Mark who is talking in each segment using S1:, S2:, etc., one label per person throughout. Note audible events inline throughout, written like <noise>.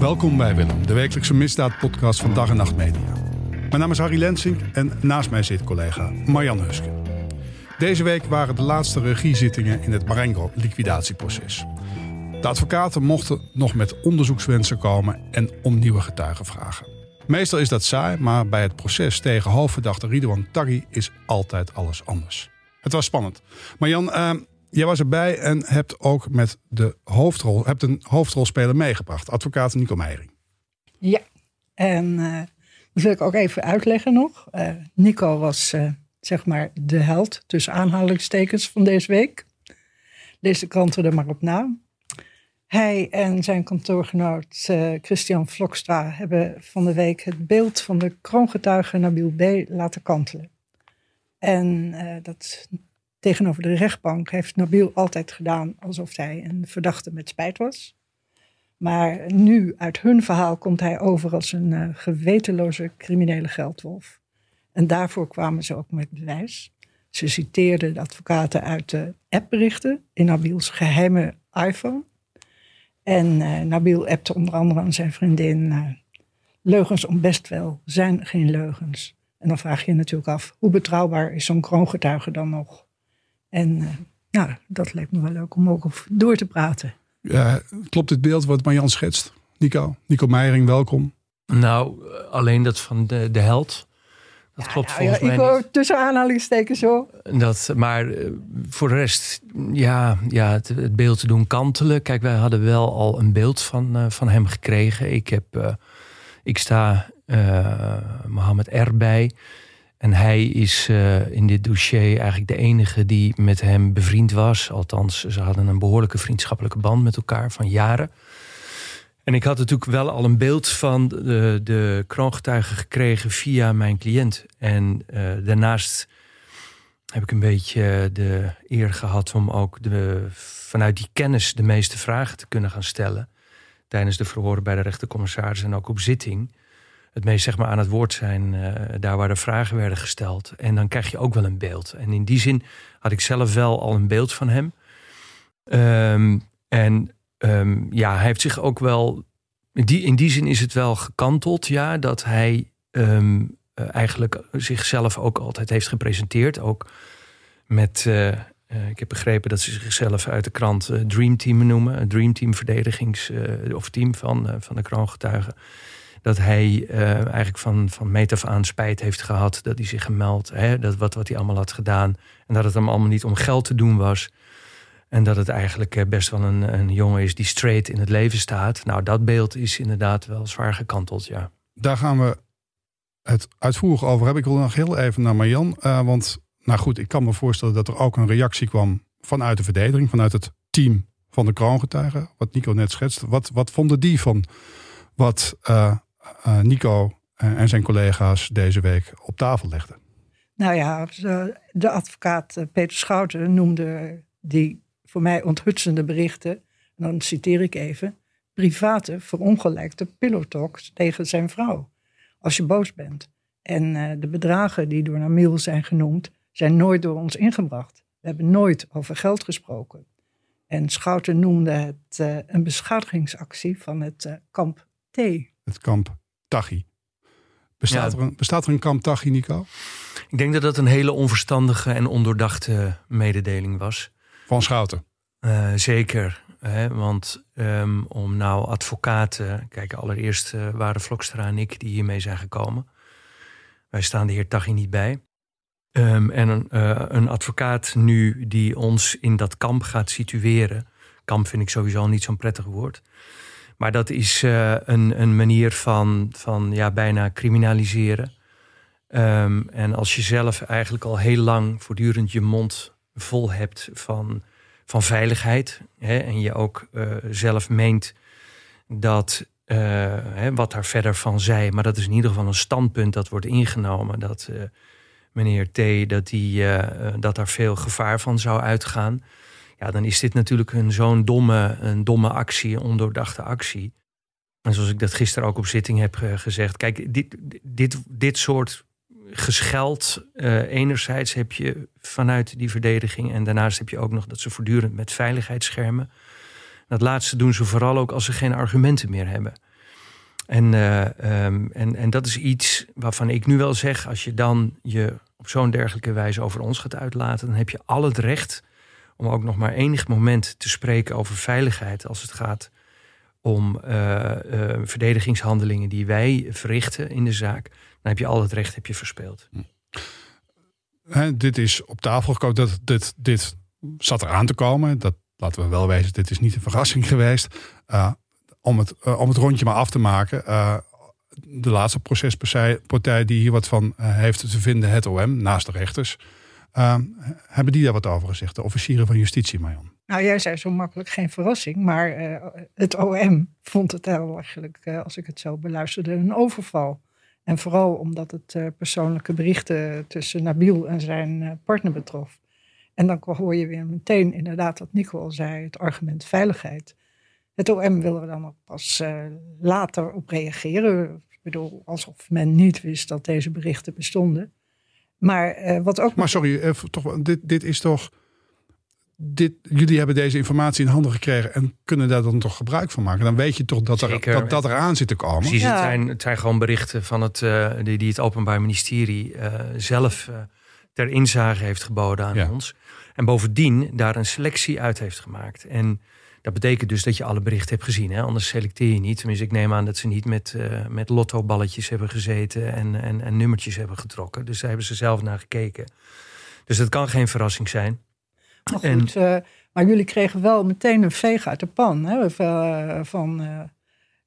S1: Welkom bij Willem, de wekelijkse misdaadpodcast van Dag en Nacht Media. Mijn naam is Harry Lensink en naast mij zit collega Marjan Huske. Deze week waren de laatste regiezittingen in het Marengo liquidatieproces. De advocaten mochten nog met onderzoekswensen komen en om nieuwe getuigen vragen. Meestal is dat saai, maar bij het proces tegen hoofdverdachte Ridwan Taghi is altijd alles anders. Het was spannend. Marjan, uh, jij was erbij en hebt ook met de hoofdrol, hebt een hoofdrolspeler meegebracht, advocaat Nico Meijering.
S2: Ja, en uh, dat wil ik ook even uitleggen nog. Uh, Nico was uh, zeg maar de held, tussen aanhalingstekens, van deze week. Lees de kranten er maar op na. Hij en zijn kantoorgenoot Christian Vlokstra hebben van de week het beeld van de kroongetuige Nabil B. laten kantelen. En dat tegenover de rechtbank heeft Nabil altijd gedaan alsof hij een verdachte met spijt was. Maar nu, uit hun verhaal, komt hij over als een uh, gewetenloze criminele geldwolf. En daarvoor kwamen ze ook met bewijs. Ze citeerden de advocaten uit de appberichten in Nabils geheime iPhone. En uh, Nabil appte onder andere aan zijn vriendin: uh, leugens om best wel zijn geen leugens. En dan vraag je je natuurlijk af: hoe betrouwbaar is zo'n kroongetuige dan nog? En uh, nou, dat leek me wel leuk om ook door te praten.
S1: Ja, klopt dit beeld wat Marjan schetst? Nico, Nico Meijering, welkom.
S3: Nou, alleen dat van de, de held. Dat
S2: ja,
S3: klopt
S2: nou,
S3: volgens
S2: ja,
S3: mij
S2: ik hoor
S3: niet.
S2: tussen aanhalingstekens zo.
S3: Dat, maar uh, voor de rest, ja, ja het, het, beeld te doen kantelen. Kijk, wij hadden wel al een beeld van, uh, van hem gekregen. Ik, heb, uh, ik sta Mohammed R. bij. En hij is in dit dossier eigenlijk de enige die met hem bevriend was. Althans, ze hadden een behoorlijke vriendschappelijke band met elkaar van jaren. En ik had natuurlijk wel al een beeld van de, de kroongetuigen gekregen via mijn cliënt. En uh, daarnaast heb ik een beetje de eer gehad om ook de, vanuit die kennis de meeste vragen te kunnen gaan stellen. Tijdens de verhoren bij de rechtercommissaris en ook op zitting. Het meest zeg maar aan het woord zijn uh, daar waar de vragen werden gesteld. En dan krijg je ook wel een beeld. En in die zin had ik zelf wel al een beeld van hem. Um, en Um, ja, hij heeft zich ook wel. In die, in die zin is het wel gekanteld, ja, dat hij um, uh, eigenlijk zichzelf ook altijd heeft gepresenteerd. Ook met. Uh, ik heb begrepen dat ze zichzelf uit de krant Dream Team noemen. Dream Team verdedigings. of team van, van de kroongetuigen. Dat hij eigenlijk van, van meet af aan spijt heeft gehad. Dat hij zich gemeld. Hè, dat wat, wat hij allemaal had gedaan. En dat het hem allemaal niet om geld te doen was. En dat het eigenlijk best wel een, een jongen is die straight in het leven staat. Nou, dat beeld is inderdaad wel zwaar gekanteld, ja.
S1: Daar gaan we het uitvoerig over hebben. Ik wil nog heel even naar Marjan. Uh, want, nou goed, ik kan me voorstellen dat er ook een reactie kwam vanuit de verdediging, vanuit het team van de kroongetuigen. Wat Nico net schetst. Wat, wat vonden die van wat Nico en zijn collega's deze week op tafel legden?
S2: Nou ja, de advocaat Peter Schouten noemde die voor mij onthutsende berichten, en dan citeer ik even, private verongelijkte pillowtalks tegen zijn vrouw. Als je boos bent. En de bedragen die door Namil zijn genoemd, zijn nooit door ons ingebracht. We hebben nooit over geld gesproken. En Schouten noemde het een beschadigingsactie van het kamp T.
S1: Het kamp Tachi. Bestaat, ja. er een, bestaat er een kamp Tachi, Nico?
S3: Ik denk dat dat een hele onverstandige en ondoordachte mededeling was.
S1: Van Schouten?
S3: Uh, zeker. Hè, want um, om nou advocaten... Kijk, allereerst uh, waren Vlokstra en ik die hiermee zijn gekomen. Wij staan de heer Taghi niet bij. Um, en een, uh, een, advocaat nu die ons in dat kamp gaat situeren... Kamp vind ik sowieso niet zo'n prettig woord. Maar dat is een, een, manier van, van ja, bijna criminaliseren. Um, en als je zelf eigenlijk al heel lang voortdurend je mond vol hebt van, van veiligheid. Hè, en je ook uh, zelf meent dat uh, hè, wat daar verder van zij, maar dat is in ieder geval een standpunt dat wordt ingenomen. Dat meneer T. dat, die, dat daar veel gevaar van zou uitgaan. Ja, dan is dit natuurlijk een zo'n domme, een domme actie, een ondoordachte actie. En zoals ik dat gisteren ook op zitting heb gezegd. Kijk, dit, dit, dit soort gescheld. Uh, enerzijds heb je vanuit die verdediging en daarnaast heb je ook nog dat ze voortdurend met veiligheid schermen. Dat laatste doen ze vooral ook als ze geen argumenten meer hebben. En, eh, ehm, en, en dat is iets waarvan ik nu wel zeg, als je dan je op zo'n dergelijke wijze over ons gaat uitlaten, dan heb je al het recht om ook nog maar enig moment te spreken over veiligheid als het gaat om eh, eh, verdedigingshandelingen die wij verrichten in de zaak. Dan heb je al het recht heb je verspeeld.
S1: Hè, dit is op tafel gekomen. Dat, dit, dit zat eraan te komen. Dat laten we wel wezen. Dit is niet een verrassing geweest. Uh, om, het, om het rondje maar af te maken. De laatste procespartij die hier wat van heeft te vinden, het OM, naast de rechters. Hebben die daar wat over gezegd? De officieren van justitie, Marjan?
S2: Nou, jij zei zo makkelijk geen verrassing. Maar het OM vond het eigenlijk, als ik het zo beluisterde, een overval. En vooral omdat het uh, persoonlijke berichten tussen Nabil en zijn uh, partner betrof. En dan hoor je weer meteen inderdaad wat Nico al zei, het argument veiligheid. Het OM willen we dan ook pas uh, later op reageren. Ik bedoel, alsof men niet wist dat deze berichten bestonden. Maar wat ook.
S1: Maar sorry, toch, dit, dit is toch dit, jullie hebben deze informatie in handen gekregen en kunnen daar dan toch gebruik van maken. Dan weet je toch dat er, dat, dat er aan zit te komen.
S3: Precies, het, zijn, het zijn gewoon berichten van het, uh, die, die het Openbaar Ministerie uh, zelf uh, ter inzage heeft geboden aan ja. ons. En bovendien daar een selectie uit heeft gemaakt. En dat betekent dus dat je alle berichten hebt gezien. Hè? Anders selecteer je niet. Tenminste, ik neem aan dat ze niet met, met lotto-balletjes hebben gezeten en, en, en nummertjes hebben getrokken. Dus daar hebben ze zelf naar gekeken. Dus dat kan geen verrassing zijn.
S2: Maar goed, en... uh, maar jullie kregen wel meteen een veeg uit de pan. Hè, van, uh,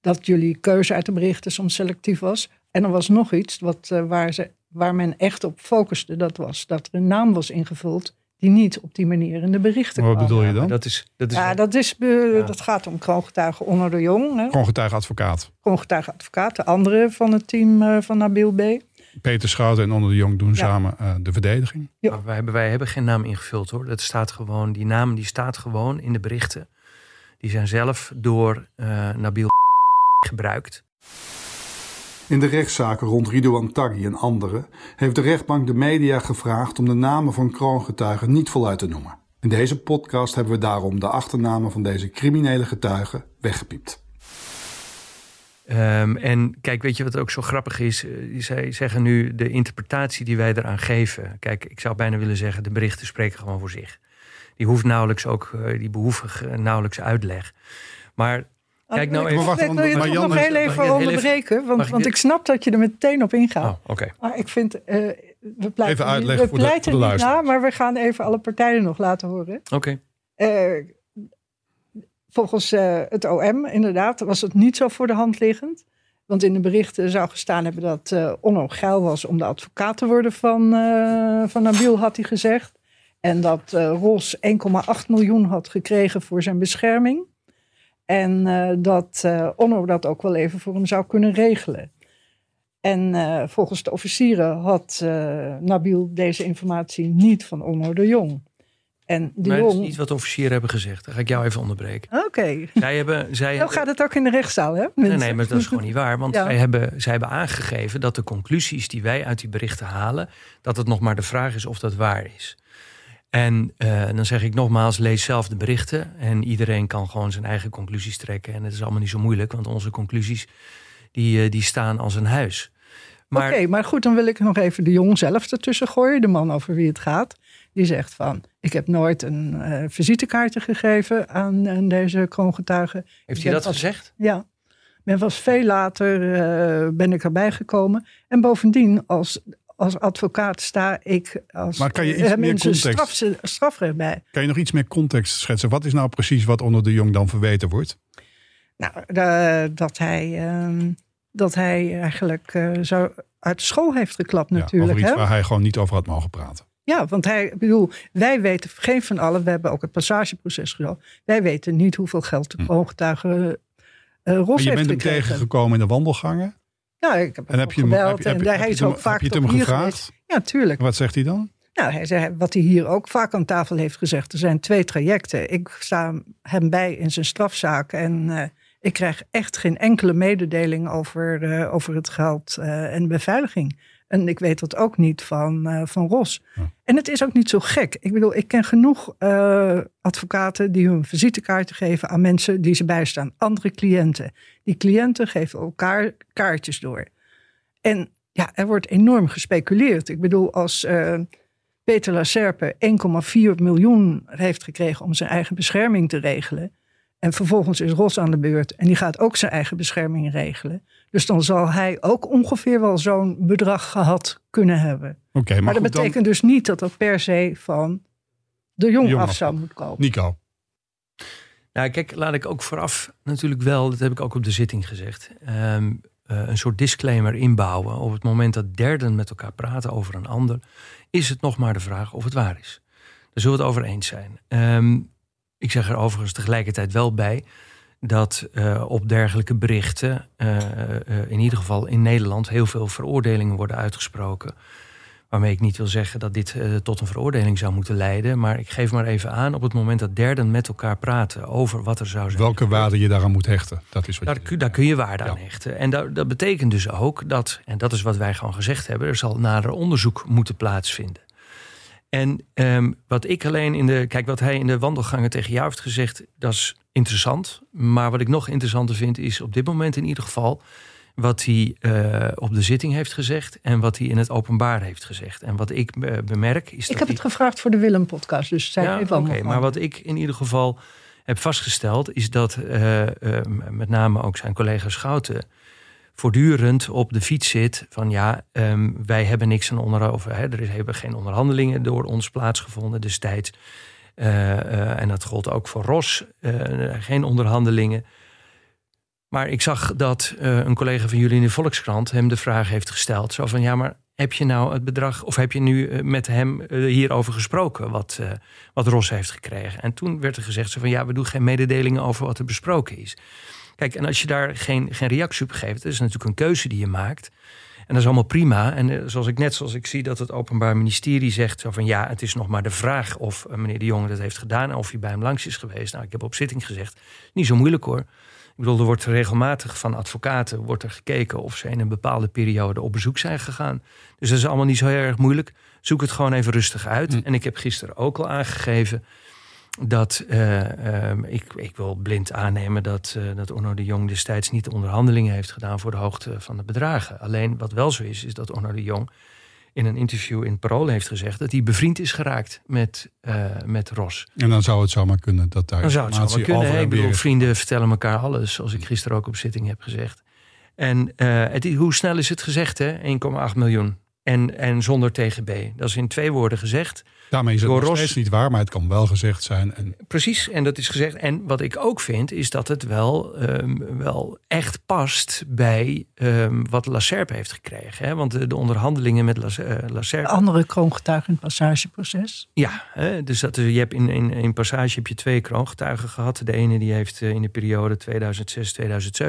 S2: dat jullie keuze uit de berichten soms selectief was. En er was nog iets wat, uh, waar, ze, waar men echt op focuste. Dat was dat er een naam was ingevuld die niet op die manier in de berichten
S1: Wat bedoel je dan?
S3: Dat, is, dat, is
S2: ja, dat, is, ja. dat gaat om kroongetuige Onno de Jong.
S1: Kroongetuige advocaat.
S2: Kroongetuige advocaat, de andere van het team van Nabil B.
S1: Peter Schouten en Onder de Jong doen ja. samen uh, de verdediging.
S3: Ja. Maar wij, hebben, wij hebben geen naam ingevuld hoor. Dat staat gewoon, die naam die staat gewoon in de berichten. Die zijn zelf door uh, Nabil gebruikt.
S1: In de rechtszaken rond Ridouan Taghi en anderen heeft de rechtbank de media gevraagd om de namen van kroongetuigen niet voluit te noemen. In deze podcast hebben we daarom de achternamen van deze criminele getuigen weggepiept.
S3: Um, en kijk, weet je wat ook zo grappig is? Uh, zij zeggen nu de interpretatie die wij eraan geven. Kijk, ik zou bijna willen zeggen, de berichten spreken gewoon voor zich. Die hoeft nauwelijks ook, uh, die behoeven nauwelijks uitleg. Maar kijk nou even.
S2: Wacht, ik wil je toch nog heel even onderbreken, want, want ik snap dat je er meteen op ingaat.
S3: Oh, okay.
S2: Maar ik vind, uh, we pleiten, even uitleggen we pleiten voor de, voor de niet na, maar we gaan even alle partijen nog laten horen.
S3: Oké. Okay
S2: volgens uh, het OM inderdaad was het niet zo voor de hand liggend. Want in de berichten zou gestaan hebben dat uh, Onno geil was om de advocaat te worden van, uh, van Nabil, had hij gezegd. En dat Ros 1,8 miljoen had gekregen voor zijn bescherming. En dat Onno dat ook wel even voor hem zou kunnen regelen. En volgens de officieren had Nabil deze informatie niet van Onno de Jong. En de
S3: maar
S2: Jong...
S3: dat is niet wat officieren hebben gezegd. Dan ga ik jou even onderbreken.
S2: Oké. Okay.
S3: Zij hebben, zij
S2: Zo gaat het ook in de rechtszaal, hè?
S3: Nee, nee, maar dat is gewoon niet waar. Want ja. zij, hebben, zij hebben aangegeven dat de conclusies die wij uit die berichten halen... dat het nog maar de vraag is of dat waar is. En uh, dan zeg ik nogmaals, lees zelf de berichten. En iedereen kan gewoon zijn eigen conclusies trekken. En het is allemaal niet zo moeilijk, want onze conclusies die, uh, die staan als een huis.
S2: Maar... Oké, okay, maar goed, dan wil ik nog even de jong zelf ertussen gooien. De man over wie het gaat. Die zegt van, ik heb nooit een uh, visitekaartje gegeven aan, aan deze kroongetuige.
S3: Heeft hij dat gezegd?
S2: Ja. Ben was veel later ben ik erbij gekomen. En bovendien, als, als advocaat sta ik als
S1: maar kan je iets meer context,
S2: straf, strafrecht bij.
S1: Kan je nog iets meer context schetsen? Wat is nou precies wat onder de jong dan verweten wordt?
S2: Nou, de, dat hij... Uh, dat hij eigenlijk uh, zo uit de school heeft geklapt natuurlijk.
S1: over iets
S2: hè?
S1: waar hij gewoon niet over had mogen praten.
S2: Ja, want hij, ik bedoel, wij weten, geen van allen, we hebben ook het passageproces gedaan. Wij weten niet hoeveel geld de kroongetuige uh, Ros
S1: maar je bent hem tegengekomen in de wandelgangen?
S2: Ja, ik heb hem, en heb je hem gebeld. Heb, heb, en hij is ook vaak
S1: heb je het hem gevraagd?
S2: Ja, tuurlijk.
S1: Wat zegt hij dan?
S2: Nou, hij zei wat hij hier ook vaak aan tafel heeft gezegd. Er zijn twee trajecten. Ik sta hem bij in zijn strafzaak en uh, ik krijg echt geen enkele mededeling over, uh, over het geld uh, en beveiliging. En ik weet dat ook niet van, uh, van Ros. En het is ook niet zo gek. Ik bedoel, ik ken genoeg uh, advocaten die hun visitekaarten geven aan mensen die ze bijstaan. Andere cliënten. Die cliënten geven elkaar kaartjes door. En ja, er wordt enorm gespeculeerd. Ik bedoel, als uh, Peter Lacerpe 1,4 miljoen heeft gekregen om zijn eigen bescherming te regelen. En vervolgens is Ros aan de beurt en die gaat ook zijn eigen bescherming regelen. Dus dan zal hij ook ongeveer wel zo'n bedrag gehad kunnen hebben.
S1: Oké,
S2: maar, dat betekent dus niet dat dat per se van de jong, af zou moeten komen.
S1: Nico.
S3: Nou, kijk, laat ik ook vooraf natuurlijk wel, dat heb ik ook op de zitting gezegd, um, een soort disclaimer inbouwen. Op het moment dat derden met elkaar praten over een ander, is het nog maar de vraag of het waar is. Daar zullen we het over eens zijn. Um, ik zeg er overigens tegelijkertijd wel bij dat uh, op dergelijke berichten, uh, uh, in ieder geval in Nederland, heel veel veroordelingen worden uitgesproken. Waarmee ik niet wil zeggen dat dit tot een veroordeling zou moeten leiden. Maar ik geef maar even aan op het moment dat derden met elkaar praten over wat er zou zijn.
S1: Welke waarde je daaraan moet hechten. Dat is wat
S3: daar, je... daar kun je waarde aan hechten. En dat, dat betekent dus ook dat, en dat is wat wij gewoon gezegd hebben, er zal nader onderzoek moeten plaatsvinden. En um, wat ik alleen in de. Kijk, wat hij in de wandelgangen tegen jou heeft gezegd, dat is interessant. Maar wat ik nog interessanter vind, is op dit moment in ieder geval. wat hij uh, op de zitting heeft gezegd. en wat hij in het openbaar heeft gezegd. En wat ik uh, bemerk is.
S2: Ik heb het gevraagd voor de Willem-podcast, dus zij ja,
S3: Oké, maar wat ik in ieder geval heb vastgesteld, is dat uh, met name ook zijn collega Schouten voortdurend op de fiets zit van ja, um, wij hebben niks aan onderover. Hè, er hebben geen onderhandelingen door ons plaatsgevonden destijds. Uh, en dat gold ook voor Ros, uh, geen onderhandelingen. Maar ik zag dat een collega van jullie in de Volkskrant hem de vraag heeft gesteld: zo van ja, maar heb je nou het bedrag, of heb je nu met hem hierover gesproken, wat, wat Ros heeft gekregen? En toen werd er gezegd: zo van ja, we doen geen mededelingen over wat er besproken is. Kijk, en als je daar geen, geen reactie op geeft, dat is natuurlijk een keuze die je maakt. En dat is allemaal prima. En eh, zoals ik net zoals ik zie dat het Openbaar Ministerie zegt: zo van ja, het is nog maar de vraag of uh, meneer de Jonge dat heeft gedaan en of hij bij hem langs is geweest. Nou, ik heb op zitting gezegd: niet zo moeilijk hoor. Ik bedoel, er wordt regelmatig van advocaten wordt er gekeken of ze in een bepaalde periode op bezoek zijn gegaan. Dus dat is allemaal niet zo heel erg moeilijk. Zoek het gewoon even rustig uit. Hm. En ik heb gisteren ook al aangegeven dat uh, um, ik, ik wil blind aannemen dat, uh, dat Onno de Jong destijds niet de onderhandelingen heeft gedaan voor de hoogte van de bedragen. Alleen wat wel zo is, is dat Onno de Jong in een interview in Parool heeft gezegd dat hij bevriend is geraakt met, uh, met Ros.
S1: En dan zou het zomaar kunnen dat daar.
S3: Dan zou het zomaar kunnen. Ik bedoel, vrienden vertellen elkaar alles, zoals ik gisteren ook op zitting heb gezegd. En het, hoe snel is het gezegd, hè? 1,8 miljoen. En, en zonder TGB. Dat is in twee woorden gezegd.
S1: Daarmee is het nog steeds niet waar, maar het kan wel gezegd zijn. En...
S3: Precies, en dat is gezegd. En wat ik ook vind, is dat het wel, um, wel echt past bij um, wat Lacerpe heeft gekregen. Hè? Want de, de, onderhandelingen met Lacerpe...
S2: Uh, andere kroongetuigen in het passageproces.
S3: Ja, hè? dus dat, je hebt in, in, in passage heb je twee kroongetuigen gehad. De ene die heeft uh, in de periode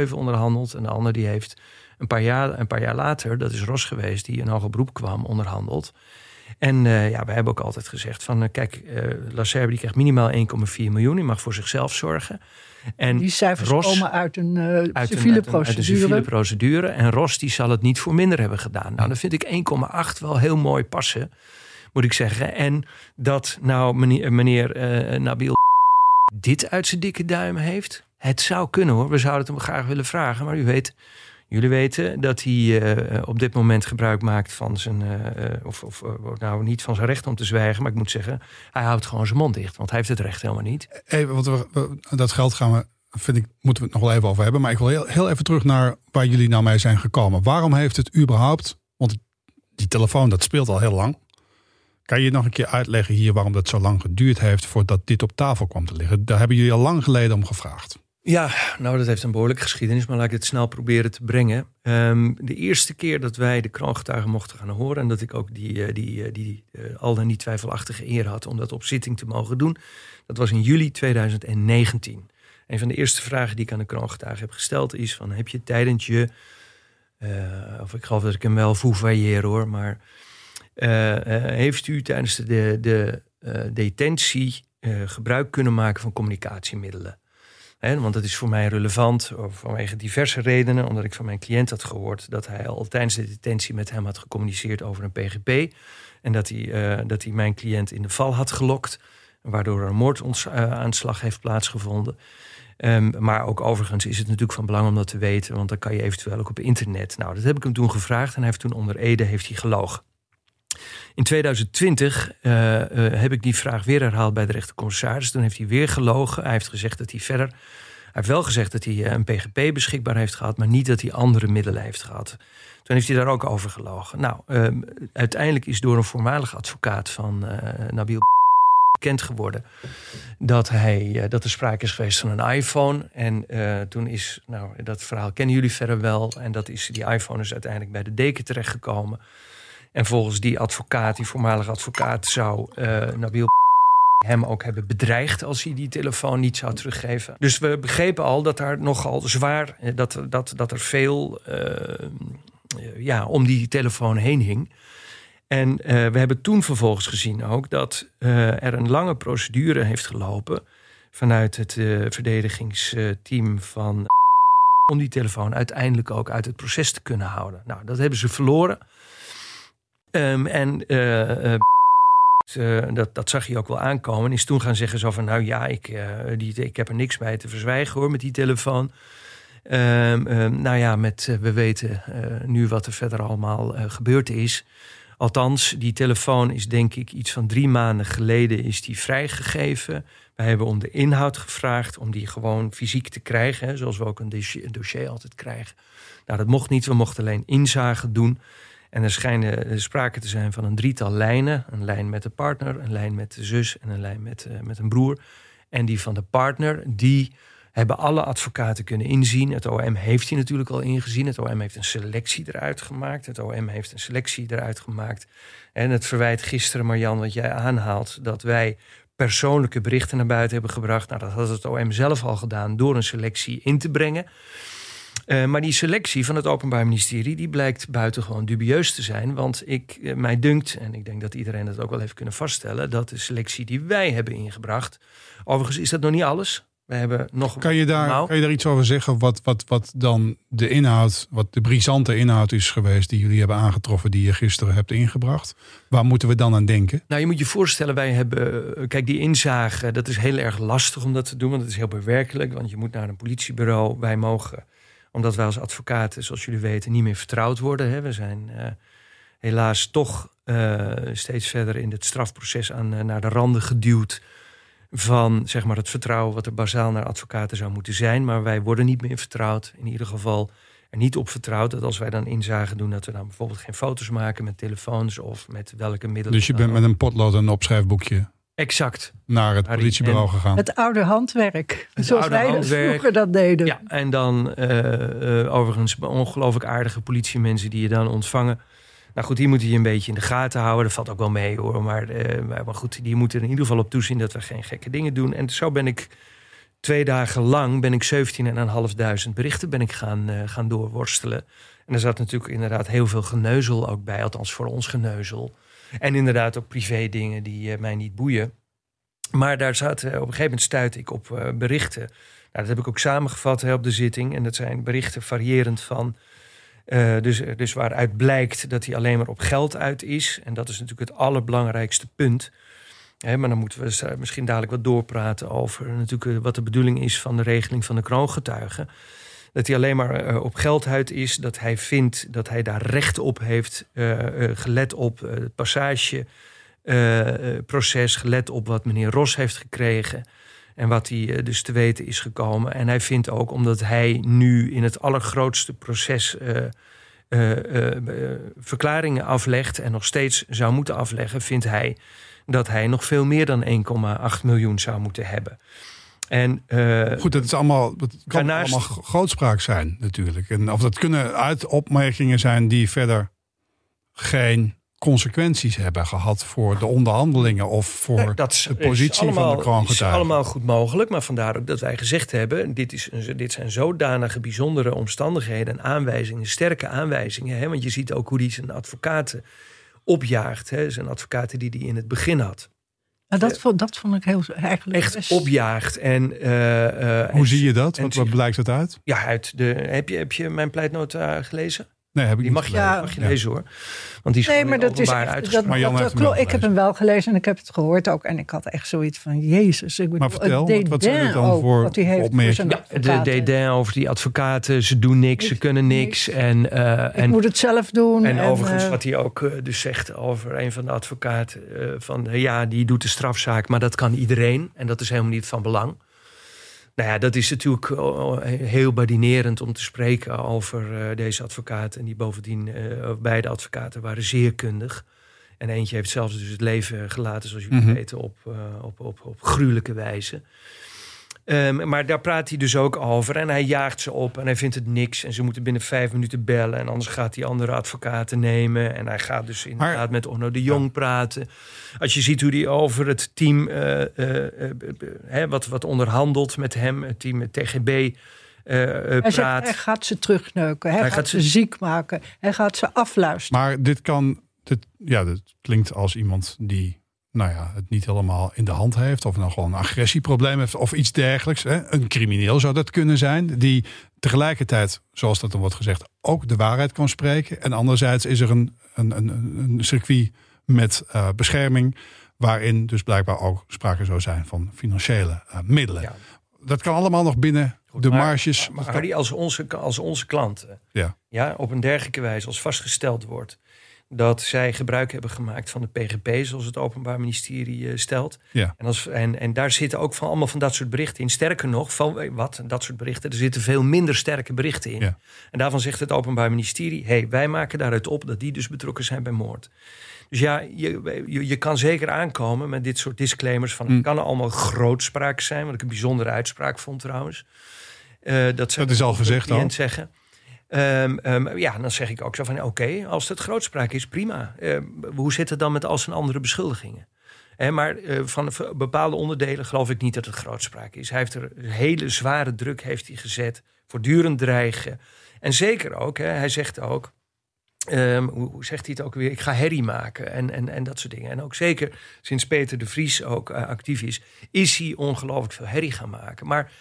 S3: 2006-2007 onderhandeld. En de andere die heeft een paar, jaar, een paar jaar later, dat is Ros geweest, die een hoger beroep kwam, onderhandeld. En uh, ja, we hebben ook altijd gezegd van, uh, kijk, uh, Lacerbe die krijgt minimaal 1,4 miljoen. Die mag voor zichzelf zorgen.
S2: En die cijfers Ros, komen uit een uit civiele een, procedure. Uit een civiele
S3: procedure. En Ros die zal het niet voor minder hebben gedaan. Nou, dan vind ik 1,8 wel heel mooi passen, moet ik zeggen. En dat nou meneer, meneer Nabil dit uit zijn dikke duim heeft... Het zou kunnen hoor, we zouden het hem graag willen vragen. Maar u weet, Jullie weten dat hij uh, op dit moment gebruik maakt van zijn, uh, of, of nou niet van zijn recht om te zwijgen, maar ik moet zeggen, hij houdt gewoon zijn mond dicht, want hij heeft het recht helemaal niet.
S1: Hey, want dat geld gaan we, vind ik, moeten we het nog wel even over hebben, maar ik wil heel, heel even terug naar waar jullie nou mee zijn gekomen. Waarom heeft het überhaupt, want die telefoon dat speelt al heel lang. Kan je nog een keer uitleggen hier waarom dat zo lang geduurd heeft voordat dit op tafel kwam te liggen? Daar hebben jullie al lang geleden om gevraagd.
S3: Ja, nou dat heeft een behoorlijke geschiedenis, maar laat ik het snel proberen te brengen. Um, de eerste keer dat wij de kroongetuigen mochten gaan horen en dat ik ook die, eh, die, eh, die, uh, al dan niet twijfelachtige eer had om dat op zitting te mogen doen, dat was in juli 2019. Een van de eerste vragen die ik aan de kroongetuigen heb gesteld is van heb je tijdens je, of ik geloof dat ik hem wel variëren hoor, maar heeft u tijdens de, de detentie gebruik kunnen maken van communicatiemiddelen? Want dat is voor mij relevant vanwege diverse redenen. Omdat ik van mijn cliënt had gehoord dat hij al tijdens de detentie met hem had gecommuniceerd over een PGP. En dat hij, uh, dat hij mijn cliënt in de val had gelokt. Waardoor er een moordaanslag heeft plaatsgevonden. Um, maar ook overigens is het natuurlijk van belang om dat te weten, want dan kan je eventueel ook op internet. Nou, dat heb ik hem toen gevraagd en hij heeft toen onder Ede heeft hij gelogen. In 2020 uh, uh, heb ik die vraag weer herhaald bij de rechtercommissaris. Toen heeft hij weer gelogen. Hij heeft gezegd dat hij verder. Hij heeft wel gezegd dat hij eh, een PGP beschikbaar heeft gehad, maar niet dat hij andere middelen heeft gehad. Toen heeft hij daar ook over gelogen. Nou, uh, uiteindelijk is door een voormalig advocaat van Nabil bekend geworden dat, hij, dat er sprake is geweest van een iPhone. En toen is, nou, dat verhaal kennen jullie verder wel. En dat is, die iPhone is uiteindelijk bij de deken terechtgekomen. En volgens die advocaat, die voormalige advocaat, zou uh, Nabil hem ook hebben bedreigd als hij die telefoon niet zou teruggeven. Dus we begrepen al dat daar nogal zwaar, dat, dat, dat er veel ja, om die telefoon heen hing. En we hebben toen vervolgens gezien ook dat er een lange procedure heeft gelopen vanuit het verdedigingsteam van om die telefoon uiteindelijk ook uit het proces te kunnen houden. Nou, dat hebben ze verloren. Um, en <laughs> dat, dat zag je ook wel aankomen. Is toen gaan zeggen zo van, nou ja, ik, die, ik heb er niks bij te verzwijgen hoor met die telefoon. Um, um, nou ja, met, we weten nu wat er verder allemaal gebeurd is. Althans, die telefoon is denk ik iets van drie maanden geleden is die vrijgegeven. Wij hebben om de inhoud gevraagd om die gewoon fysiek te krijgen. Zoals we ook een dossier, een dossier, altijd krijgen. Nou, dat mocht niet. We mochten alleen inzage doen. En er schijnen sprake te zijn van een drietal lijnen. Een lijn met de partner, een lijn met de zus en een lijn met, uh, met een broer. En die van de partner, die hebben alle advocaten kunnen inzien. Het OM heeft die natuurlijk al ingezien. Het OM heeft een selectie eruit gemaakt. Het OM heeft een selectie eruit gemaakt. En het verwijt gisteren, Marjan, wat jij aanhaalt, dat wij persoonlijke berichten naar buiten hebben gebracht. Nou, dat had het OM zelf al gedaan door een selectie in te brengen. Uh, maar die selectie van het Openbaar Ministerie die blijkt buitengewoon dubieus te zijn. Want ik, uh, mij dunkt, en ik denk dat iedereen dat ook wel heeft kunnen vaststellen, dat de selectie die wij hebben ingebracht. Overigens is dat nog niet alles. We hebben nog
S1: kan, je daar, kan je daar iets over zeggen? Wat, wat, wat dan de inhoud, wat de brisante inhoud is geweest die jullie hebben aangetroffen, die je gisteren hebt ingebracht? Waar moeten we dan aan denken?
S3: Nou, je moet je voorstellen, wij hebben. Eh, kijk, die inzage, dat is heel erg lastig om dat te doen, want het is heel bewerkelijk. Want je moet naar een politiebureau. Wij mogen, omdat wij als advocaten, zoals jullie weten, niet meer vertrouwd worden. Hè. We zijn uh, helaas toch uh, steeds verder in het strafproces aan, naar de randen geduwd van zeg maar, het vertrouwen wat er bazaal naar advocaten zou moeten zijn. Maar wij worden niet meer vertrouwd. In ieder geval er niet op vertrouwd dat als wij dan inzagen doen... dat we dan bijvoorbeeld geen foto's maken met telefoons of met welke middelen.
S1: Dus je bent met een potlood en een opschrijfboekje
S3: Exact.
S1: Naar het politiebureau gegaan.
S2: Het oude handwerk. Het zoals oude wij handwerk. vroeger dat deden.
S3: Ja, en dan uh, uh, overigens ongelooflijk aardige politiemensen die je dan ontvangen. Nou goed, die moeten je een beetje in de gaten houden. Dat valt ook wel mee hoor. Maar, uh, maar, goed, die moeten er in ieder geval op toezien dat we geen gekke dingen doen. En zo ben ik twee dagen lang ben ik 17.500 berichten ben ik gaan, uh, gaan doorworstelen. En er zat natuurlijk inderdaad heel veel geneuzel ook bij. Althans voor ons geneuzel. En inderdaad ook privé dingen die uh, mij niet boeien. Maar daar zat, op een gegeven moment stuitte ik op berichten. Nou, dat heb ik ook samengevat hè, op de zitting. En dat zijn berichten variërend van dus, dus waaruit blijkt dat hij alleen maar op geld uit is. En dat is natuurlijk het allerbelangrijkste punt. He, maar dan moeten we misschien dadelijk wat doorpraten over natuurlijk eh, wat de bedoeling is van de regeling van de kroongetuigen. Dat hij alleen maar uh, op geld uit is, dat hij vindt dat hij daar recht op heeft, uh, gelet op het passageproces, gelet op wat meneer Ros heeft gekregen. En wat hij dus te weten is gekomen. En hij vindt ook, omdat hij nu in het allergrootste proces verklaringen aflegt en nog steeds zou moeten afleggen, vindt hij dat hij nog veel meer dan 1,8 miljoen zou moeten hebben.
S1: En, Goed, dat is allemaal, dat kan daarnaast, allemaal grootspraak zijn natuurlijk. En of dat kunnen uitopmerkingen zijn die verder geen consequenties hebben gehad voor de onderhandelingen of voor dat de positie allemaal, van de kroongetuigen.
S3: Dat is allemaal goed mogelijk, maar vandaar ook dat wij gezegd hebben: dit, is een, dit zijn zodanige bijzondere omstandigheden en aanwijzingen, sterke aanwijzingen. Hè, want je ziet ook hoe die zijn advocaten opjaagt. Hè, zijn advocaten die hij in het begin had.
S2: Nou, dat, vond, dat vond ik heel, eigenlijk
S3: echt
S2: best-
S3: opjaagt. En, eh, eh,
S1: Hoe
S3: en-
S1: zie je dat?
S3: en
S1: Wat, blijkt het uit?
S3: Ja, uit de, heb, je, heb je mijn pleitnota gelezen?
S1: Nee, heb ik
S3: Die
S1: niet
S3: mag je.
S2: Ja.
S3: mag je
S1: Ja.
S3: lezen hoor. Want die is
S2: Nee,
S3: gewoon
S2: maar dat is
S3: openbaar
S2: echt, dat.
S1: Maar Jan heeft.
S2: Ik heb hem wel gelezen en ik heb het gehoord ook. En ik had echt zoiets van, jezus. Ik bedoel,
S1: Maar vertel,
S2: het
S1: wat- wat zijn het dan
S2: ook
S1: voor
S2: wat hij heeft voor
S1: opmerkingen?
S3: Ja, de dédain over die advocaten. Ze doen niks, ze kunnen niks.
S2: niks.
S3: En, eh,
S2: Ik
S3: en,
S2: moet het zelf doen.
S3: en overigens
S2: eh,
S3: wat hij ook eh, dus zegt over een van de advocaten. eh, van ja, die doet de strafzaak, maar dat kan iedereen. En dat is helemaal niet van belang. Nou ja, dat is natuurlijk eh, heel badinerend om te spreken over eh, deze advocaten. En die bovendien, eh, beide advocaten waren zeer kundig. En eentje heeft zelfs dus het leven gelaten, zoals jullie
S1: Mhm.
S3: weten, op, op, op, op gruwelijke wijze. Ehm, maar daar praat hij dus ook over. En hij jaagt ze op en hij vindt het niks. En ze moeten binnen vijf minuten bellen. En anders gaat hij andere advocaten nemen. En hij gaat dus inderdaad met Onno de Jong praten. Als je ziet hoe hij over het team eh, eh, eh, hè, wat, wat onderhandelt met hem, het team het TGB, eh, eh,
S2: hij, zegt,
S3: praat.
S2: hij gaat ze terugneuken. Hij,
S3: Hij
S2: gaat,
S3: gaat
S2: ze
S3: ze-
S2: ziek maken. Hij gaat ze afluisteren.
S1: Maar dit kan, dit, ja, dit klinkt als iemand die, nou ja, het niet helemaal in de hand heeft. Of nou gewoon een agressieprobleem heeft of iets dergelijks. Hè. Een crimineel zou dat kunnen zijn. Die tegelijkertijd, zoals dat dan wordt gezegd, ook de waarheid kan spreken. En anderzijds is er een, een, een, een circuit met eh, bescherming. Waarin dus blijkbaar ook sprake zou zijn van financiële eh, middelen.
S3: Ja.
S1: Dat kan allemaal nog binnen
S3: Goed,
S1: de
S3: maar-
S1: marges.
S3: Maar Harry, als onze, als onze klanten
S1: Ja.
S3: ja, op een dergelijke wijze als vastgesteld wordt dat zij gebruik hebben gemaakt van de PGP, zoals het Openbaar Ministerie eh, stelt.
S1: Ja.
S3: En, als, en, en daar zitten ook van allemaal van dat soort berichten in. Sterker nog, van eh, wat, dat soort berichten, er zitten veel minder sterke berichten in.
S1: Ja.
S3: En daarvan zegt het Openbaar Ministerie: hey, wij maken daaruit op dat die dus betrokken zijn bij moord. Dus ja, je, je, je kan zeker aankomen met dit soort disclaimers van
S1: Mm.
S3: het kan allemaal grootspraak zijn, wat ik een bijzondere uitspraak vond trouwens. Eh, dat,
S1: Dat is al gezegd al.
S3: zeggen. Ehm, ehm, ja, dan zeg ik ook zo van oké, als het grootspraak is, prima. Ehm, hoe zit het dan met al zijn andere beschuldigingen? Maar eh, van bepaalde onderdelen geloof ik niet dat het grootspraak is. Hij heeft er hele zware druk heeft hij gezet, voortdurend dreigen. En zeker ook, hij zegt ook, hoe, hoe zegt hij het ook weer? Ik ga herrie maken en, en, en dat soort dingen. En ook zeker sinds Peter de Vries ook eh, actief is, is hij ongelooflijk veel herrie gaan maken. Maar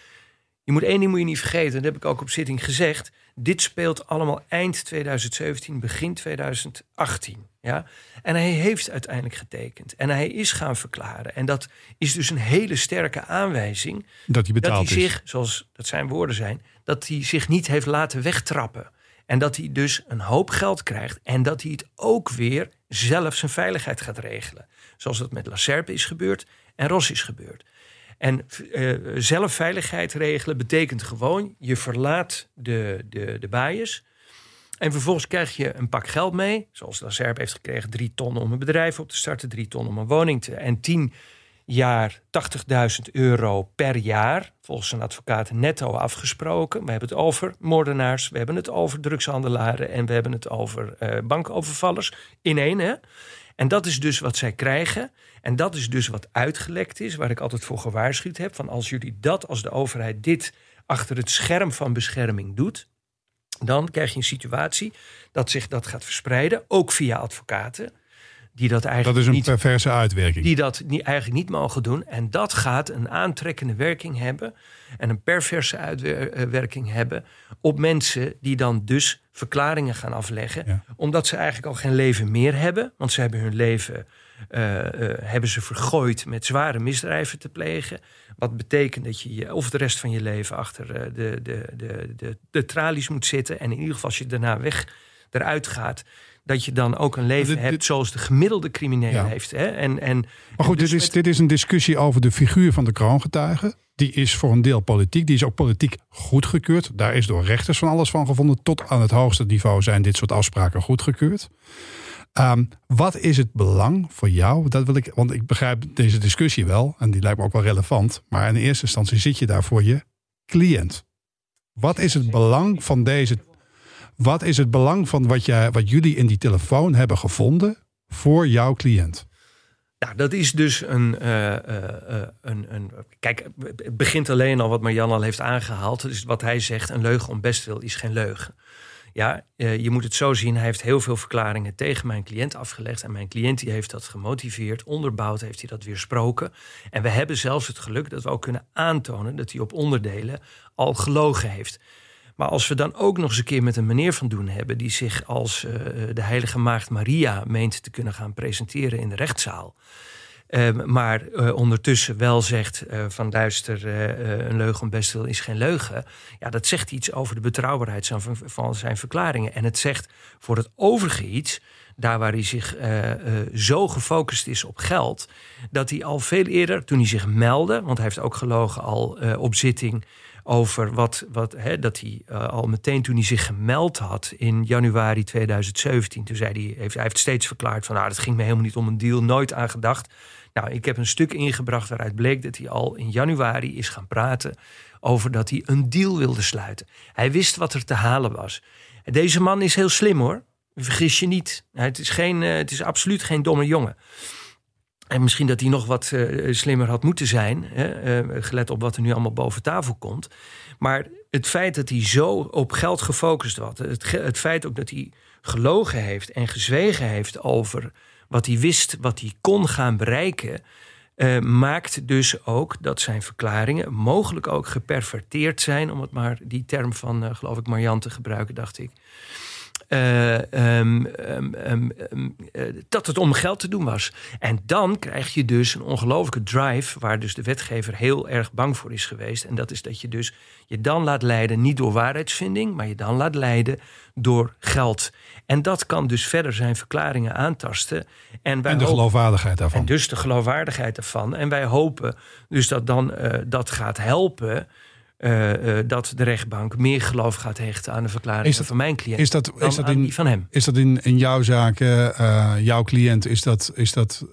S3: je moet één ding moet je niet vergeten, dat heb ik ook op zitting gezegd. Dit speelt allemaal eind 2017, begin 2018. Ja? En hij heeft uiteindelijk getekend. En hij is gaan verklaren. En dat is dus een hele sterke aanwijzing
S1: Dat hij
S3: dat hij
S1: betaald is.
S3: zich, zoals dat zijn woorden zijn, dat hij zich niet heeft laten wegtrappen. En dat hij dus een hoop geld krijgt. En dat hij het ook weer zelf zijn veiligheid gaat regelen. Zoals dat met La Serpe is gebeurd en Ros is gebeurd. En veiligheid regelen betekent gewoon... je verlaat de, de, de. En vervolgens krijg je een pak geld mee. Zoals La Serpe heeft gekregen. Drie ton om een bedrijf op te starten. Drie ton om een woning te... En tien jaar 80.000 euro per jaar. Volgens een advocaat netto afgesproken. We hebben het over moordenaars. We hebben het over drugshandelaren. En we hebben het over eh, bankovervallers. In één, hè? En dat is dus wat zij krijgen. En dat is dus wat uitgelekt is. Waar ik altijd voor gewaarschuwd heb. Van als jullie dat, als de overheid dit achter het scherm van bescherming doet dan krijg je een situatie dat zich dat gaat verspreiden, ook via advocaten, die dat
S1: Dat
S3: eigenlijk,
S1: is een
S3: niet,
S1: perverse uitwerking.
S3: die dat niet, eigenlijk niet mogen doen. En dat gaat een aantrekkende werking hebben en een perverse uitwerking hebben op mensen die dan dus verklaringen gaan afleggen,
S1: Ja.
S3: omdat ze eigenlijk al geen leven meer hebben, want ze hebben hun leven eh, eh, hebben ze vergooid met zware misdrijven te plegen. Wat betekent dat je je, of de rest van je leven achter eh, de, de, de, de, de tralies moet zitten. En in ieder geval als je daarna weg eruit gaat, dat je dan ook een leven
S1: dit- dit-
S3: hebt zoals de gemiddelde crimineel
S1: Ja.
S3: heeft. Hè? En, en,
S1: Maar goed,
S3: dus
S1: dit, is,
S3: met-
S1: dit is een discussie over de figuur van de kroongetuige. Die is voor een deel politiek. Die is ook politiek goedgekeurd. Daar is door rechters van alles van gevonden. Tot aan het hoogste niveau zijn dit soort afspraken goedgekeurd. Ehm, wat is het belang voor jou? Dat wil ik, want ik begrijp deze discussie wel. En die lijkt me ook wel relevant. Maar in eerste instantie zit je daar voor je cliënt. Wat is het belang van deze. Wat is het belang van wat, jij, wat jullie in die telefoon hebben gevonden voor jouw cliënt?
S3: Nou, dat is dus een, eh, eh, eh, een, een. Kijk, het begint alleen al wat Marianne al heeft aangehaald. Dus wat hij zegt: een leugen om bestwil is geen leugen. Ja, je moet het zo zien. Hij heeft heel veel verklaringen tegen mijn cliënt afgelegd. En mijn cliënt die heeft dat gemotiveerd, onderbouwd, heeft hij dat weersproken. En we hebben zelfs het geluk dat we ook kunnen aantonen dat hij op onderdelen al gelogen heeft. Maar als we dan ook nog eens een keer met een meneer van doen hebben die zich als uh, de heilige maagd Maria meent te kunnen gaan presenteren in de rechtszaal. Uh, maar uh, ondertussen wel zegt uh, van luister, een leugen best is geen leugen. Ja, dat zegt iets over de betrouwbaarheid van, van zijn verklaringen. En het zegt voor het overige iets, daar waar hij zich zo gefocust is op geld, dat hij al veel eerder, toen hij zich meldde, want hij heeft ook gelogen al op zitting over wat, wat hè, dat hij uh, al meteen toen hij zich gemeld had in januari 2017, toen zei hij, heeft, hij heeft steeds verklaard van nou, het ging me helemaal niet om een deal, nooit aan gedacht. Nou, ik heb een stuk ingebracht waaruit bleek dat hij al in januari is gaan praten over dat hij een deal wilde sluiten. Hij wist wat er te halen was. Deze man is heel slim hoor. Vergis je niet. Het is, geen, uh, het is absoluut geen domme jongen. En misschien dat hij nog wat uh, slimmer had moeten zijn, hè, uh, gelet op wat er nu allemaal boven tafel komt. Maar het feit dat hij zo op geld gefocust was, het, het feit ook dat hij gelogen heeft en gezwegen heeft over wat hij wist, wat hij kon gaan bereiken, uh, maakt dus ook dat zijn verklaringen mogelijk ook geperverteerd zijn, om het maar die term van, geloof ik, Marianne te gebruiken, dacht ik. Uh, um, um, um, dat het om geld te doen was. En dan krijg je dus een ongelofelijke drive, waar dus de wetgever heel erg bang voor is geweest. En dat is dat je dus je dan laat leiden, niet door waarheidsvinding, maar je dan laat leiden door geld. En dat kan dus verder zijn verklaringen aantasten.
S1: En, wij en de geloofwaardigheid daarvan.
S3: En dus de geloofwaardigheid daarvan. En wij hopen dus dat dan uh, dat gaat helpen. Uh, uh, dat de rechtbank meer geloof gaat hechten aan de verklaringen van mijn cliënt.
S1: Is dat, is dat in,
S3: van hem.
S1: Is dat in, in jouw zaak, uh, jouw cliënt, is dat, is dat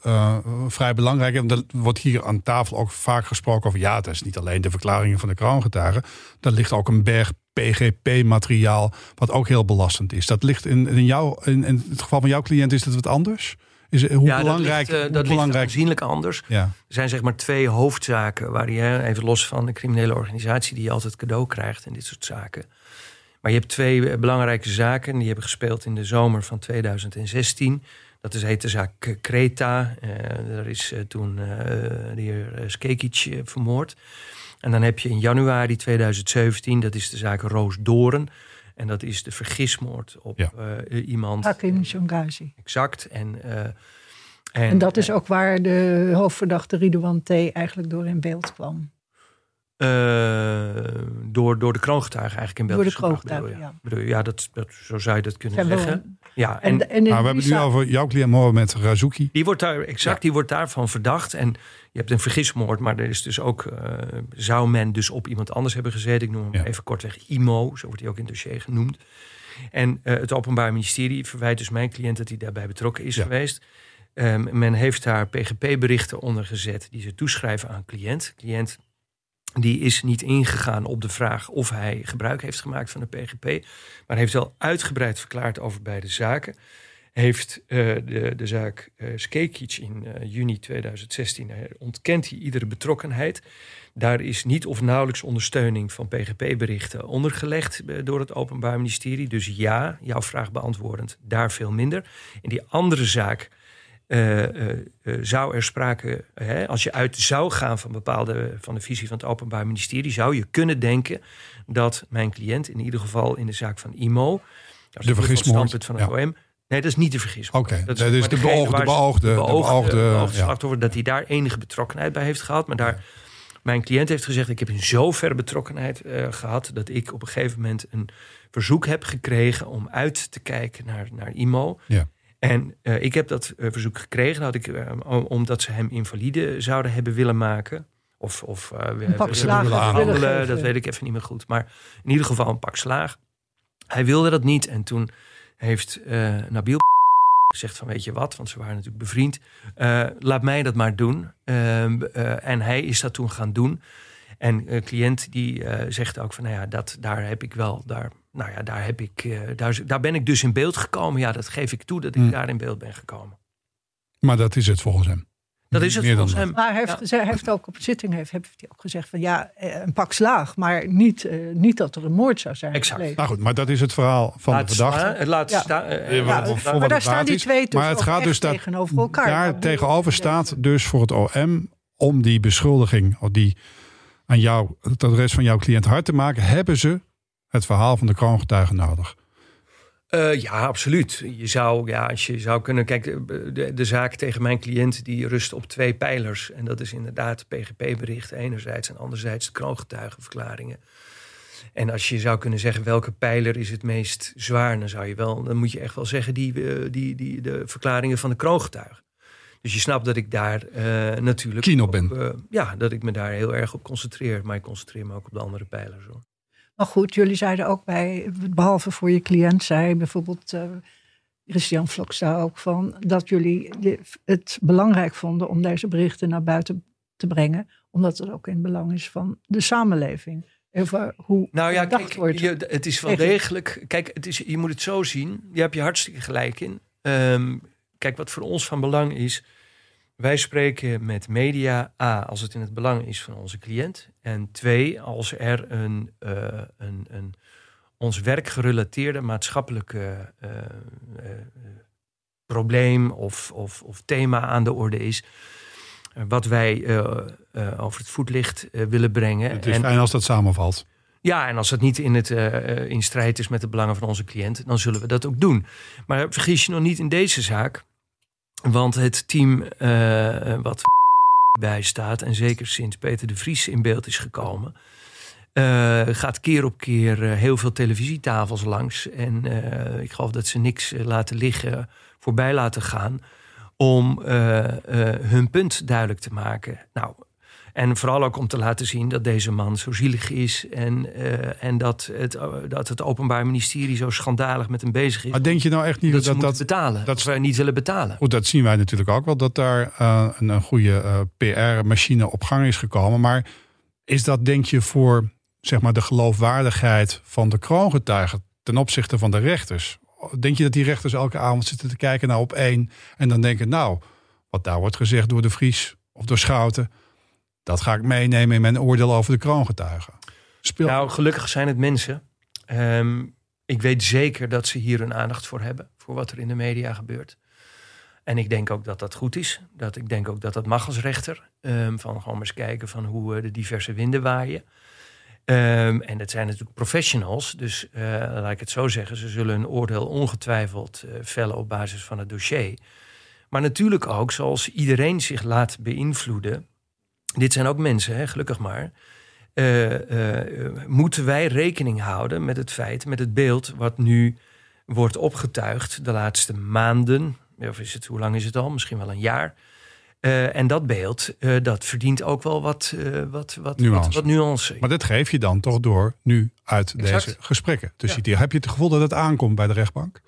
S1: vrij belangrijk? Want er wordt hier aan tafel ook vaak gesproken over... ja, het is niet alleen de verklaringen van de kroongetuigen. Daar ligt ook een berg PGP-materiaal wat ook heel belastend is. Dat ligt in, in, jou, in, in het geval van jouw cliënt is dat wat anders? Is, hoe
S3: ja,
S1: belangrijk,
S3: dat ligt, uh, dat
S1: belangrijk...
S3: aanzienlijk anders.
S1: Ja.
S3: Er zijn zeg maar twee hoofdzaken waar je, even los van de criminele organisatie die je altijd cadeau krijgt en dit soort zaken. Maar je hebt twee belangrijke zaken die hebben gespeeld in de zomer van 2016. Dat is, heet de zaak Kreta. Uh, daar is uh, toen de heer Skekic vermoord. En dan heb je in januari 2017, dat is de zaak Roos Doren. En dat is de vergismoord op ja. uh, iemand.
S2: Hakim Shongazi.
S3: Exact. En, uh,
S2: en, en, dat is ook waar de hoofdverdachte Ridouan T. eigenlijk door in beeld kwam.
S3: Uh, door, door de kroongetuigen eigenlijk in beeld
S2: Door de kroongetuigen,
S3: ja. Bedoel, ja, dat, dat, zo zou je dat kunnen
S2: Zijn
S3: zeggen. Ja,
S2: en, en, en
S1: maar we hebben het nu over jouw cliënt Mohamed Razouki.
S3: Die wordt daar, exact, ja. die wordt daarvan verdacht. En je hebt een vergismoord, maar er is dus ook, uh, zou men dus op iemand anders hebben gezet. Ik noem hem ja. even kortweg IMO, zo wordt hij ook in het dossier genoemd. En uh, het Openbaar Ministerie verwijt dus mijn cliënt dat hij daarbij betrokken is ja. geweest. Um, men heeft daar PGP-berichten onder gezet die ze toeschrijven aan cliënt. Cliënt die is niet ingegaan op de vraag of hij gebruik heeft gemaakt van de PGP, maar heeft wel uitgebreid verklaard over beide zaken. Heeft uh, de, de zaak uh, Skekic in uh, juni 2016 ontkent hij iedere betrokkenheid. Daar is niet of nauwelijks ondersteuning van PGP-berichten ondergelegd door het Openbaar Ministerie. Dus ja, jouw vraag beantwoordend, daar veel minder. In die andere zaak uh, uh, uh, zou er sprake, hè, als je uit zou gaan van bepaalde van de visie van het Openbaar Ministerie, zou je kunnen denken dat mijn cliënt, in ieder geval in de zaak van IMO, dat
S1: de vergismoord
S3: van het ja. OM. Nee, dat is niet de vergismoord.
S1: Oké, okay. dat is, dus de beoogde, de beoogde, de
S3: beoogde,
S1: beoogde,
S3: de beoogde ja. slachtoffer, dat hij daar enige betrokkenheid bij heeft gehad. Maar daar, ja. mijn cliënt heeft gezegd, ik heb in zoverre betrokkenheid gehad, dat ik op een gegeven moment een verzoek heb gekregen om uit te kijken naar, naar IMO.
S1: Ja.
S3: En uh, ik heb dat uh, verzoek gekregen had ik, uh, omdat ze hem invalide zouden hebben willen maken. Of, of
S2: een pak slaag
S3: handelen, dat weet ik even niet meer goed. Maar in ieder geval een pak slaag. Hij wilde dat niet. En toen heeft Nabil <laughs> gezegd van weet je wat, want ze waren natuurlijk bevriend. laat mij dat maar doen. Ehm, en hij is dat toen gaan doen. En een cliënt die zegt ook van nou ja, dat, daar heb ik wel... Daar, nou ja, daar, heb ik, uh, daar, daar, ben ik dus in beeld gekomen. Ja, dat geef ik toe dat ik mm. daar in beeld ben gekomen.
S1: Maar dat is het volgens hem?
S3: Dat is het
S1: Meer
S3: volgens
S1: dat.
S3: hem.
S2: Maar hij heeft, hij heeft ook op zitting heeft, heeft hij ook gezegd van ja, eh, een pak slaag, maar niet, eh, niet dat er een moord zou zijn.
S3: Exact.
S2: gepleegd.
S1: Nou goed, maar dat is het verhaal van
S3: Laat
S1: de verdachte.
S3: Het laat
S2: Ja.
S3: staan. eh,
S1: Ja,
S3: eh,
S1: maar
S2: daar staan die twee dus
S1: Maar het gaat dus daar-
S2: tegenover elkaar.
S1: Daar tegenover staat dus voor het OM om die beschuldiging of die aan jou, het adres van jouw cliënt hard te maken, hebben ze het verhaal van de kroongetuigen nodig.
S3: Eh, ja, absoluut. Je zou, ja, als je zou kunnen. Kijk, de, de, de zaak tegen mijn cliënt die rust op twee pijlers. En dat is inderdaad PGP-bericht enerzijds en anderzijds de kroongetuigenverklaringen. En als je zou kunnen zeggen welke pijler is het meest zwaar, dan zou je wel, dan moet je echt wel zeggen die, eh, die, die de verklaringen van de kroongetuigen. Dus je snapt dat ik daar eh, natuurlijk.
S1: Op
S3: ook,
S1: ben.
S3: ja, dat ik me daar heel erg op concentreer. Maar ik concentreer me ook op de andere pijlers. Hoor.
S2: Maar goed, jullie zeiden ook bij, behalve voor je cliënt, zei bijvoorbeeld eh, Christian Vloksta ook van dat jullie het belangrijk vonden om deze berichten naar buiten te brengen, omdat het ook in het belang is van de samenleving. Over hoe
S3: Nou ja, kijk,
S2: wordt.
S3: je, het is wel degelijk. Kijk, het is, je moet het zo zien. Je hebt je hartstikke gelijk in. Ehm, kijk, wat voor ons van belang is. Wij spreken met media, A, als het in het belang is van onze cliënt. En twee, als er een, eh, een, een ons werk gerelateerde maatschappelijke eh, eh, probleem of, of, of thema aan de orde is. Wat wij over het voetlicht willen brengen.
S1: Het is
S3: En-
S1: fijn als dat samenvalt.
S3: ja, en als het niet in, het, in strijd is met de belangen van onze cliënt, dan zullen we dat ook doen. Maar vergis je nog niet in deze zaak. Want het team eh, wat bij staat, en zeker sinds Peter de Vries in beeld is gekomen, eh, gaat keer op keer eh, heel veel televisietafels langs. En ik geloof dat ze niks laten liggen, voorbij laten gaan, om hun punt duidelijk te maken. Nou, en vooral ook om te laten zien dat deze man zo zielig is. En, eh, en dat, het, eh, dat het Openbaar Ministerie zo schandalig met hem bezig is.
S1: Maar denk je nou echt niet
S3: dat ze
S1: dat dat...
S3: betalen.
S1: dat-
S3: we niet willen betalen.
S1: Goed, dat zien wij natuurlijk ook wel, dat daar eh, een, een goede PR-machine op gang is gekomen. Maar is dat, denk je, voor zeg maar, de geloofwaardigheid van de kroongetuigen ten opzichte van de rechters? Denk je dat die rechters elke avond zitten te kijken naar op één en dan denken, nou, wat daar wordt gezegd door de Vries of door Schouten, dat ga ik meenemen in mijn oordeel over de kroongetuigen? Speel...
S3: Nou, gelukkig zijn het mensen. Ehm, ik weet zeker dat ze hier een aandacht voor hebben. Voor wat er in de media gebeurt. En ik denk ook dat dat goed is. Dat, ik denk ook dat dat mag als rechter. Ehm, van gewoon eens kijken van hoe eh, de diverse winden waaien. Ehm, en dat zijn natuurlijk professionals. Dus eh, laat ik het zo zeggen. Ze zullen een oordeel ongetwijfeld eh, vellen op basis van het dossier. Maar natuurlijk ook, zoals iedereen zich laat beïnvloeden. Dit zijn ook mensen, hè, gelukkig maar. Eh, eh, moeten wij rekening houden met het feit, met het beeld wat nu wordt opgetuigd de laatste maanden. Of is het, hoe lang is het al? Misschien wel een jaar. Eh, en dat beeld, dat verdient ook wel wat, wat, wat,
S1: Nuance.
S3: wat, wat nuance.
S1: Maar dat geef je dan toch door nu uit
S3: Exact.
S1: deze gesprekken. Dus
S3: Ja.
S1: heb je het gevoel dat het aankomt bij de rechtbank?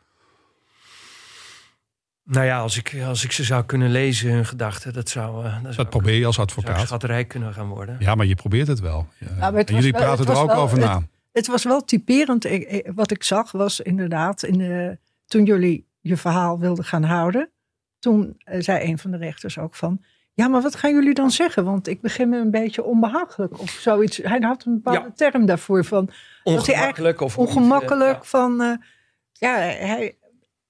S3: Nou ja, als ik, als ik ze zou kunnen lezen, hun gedachten, dat zou, eh, dat zou
S1: Dat
S3: ik-
S1: probeer je als
S3: zou
S1: advocaat.
S3: schatterijk kunnen gaan worden.
S1: Ja, maar je probeert het wel. Ja.
S2: maar het
S1: En jullie
S2: wel-
S1: praten
S2: het
S1: er ook
S2: wel-
S1: over na.
S2: Het was wel typerend. Ik- wat ik zag was inderdaad, in de, toen jullie je verhaal wilden gaan houden, toen eh, zei een van de rechters ook van, ja, maar wat gaan jullie dan zeggen? Want ik begin me een beetje onbehagelijk of zoiets. Hij had een bepaalde term daarvoor van
S3: Ongemakkelijk of eh,
S2: ongemakkelijk.
S3: ja.
S2: Van, eh, ja, hij,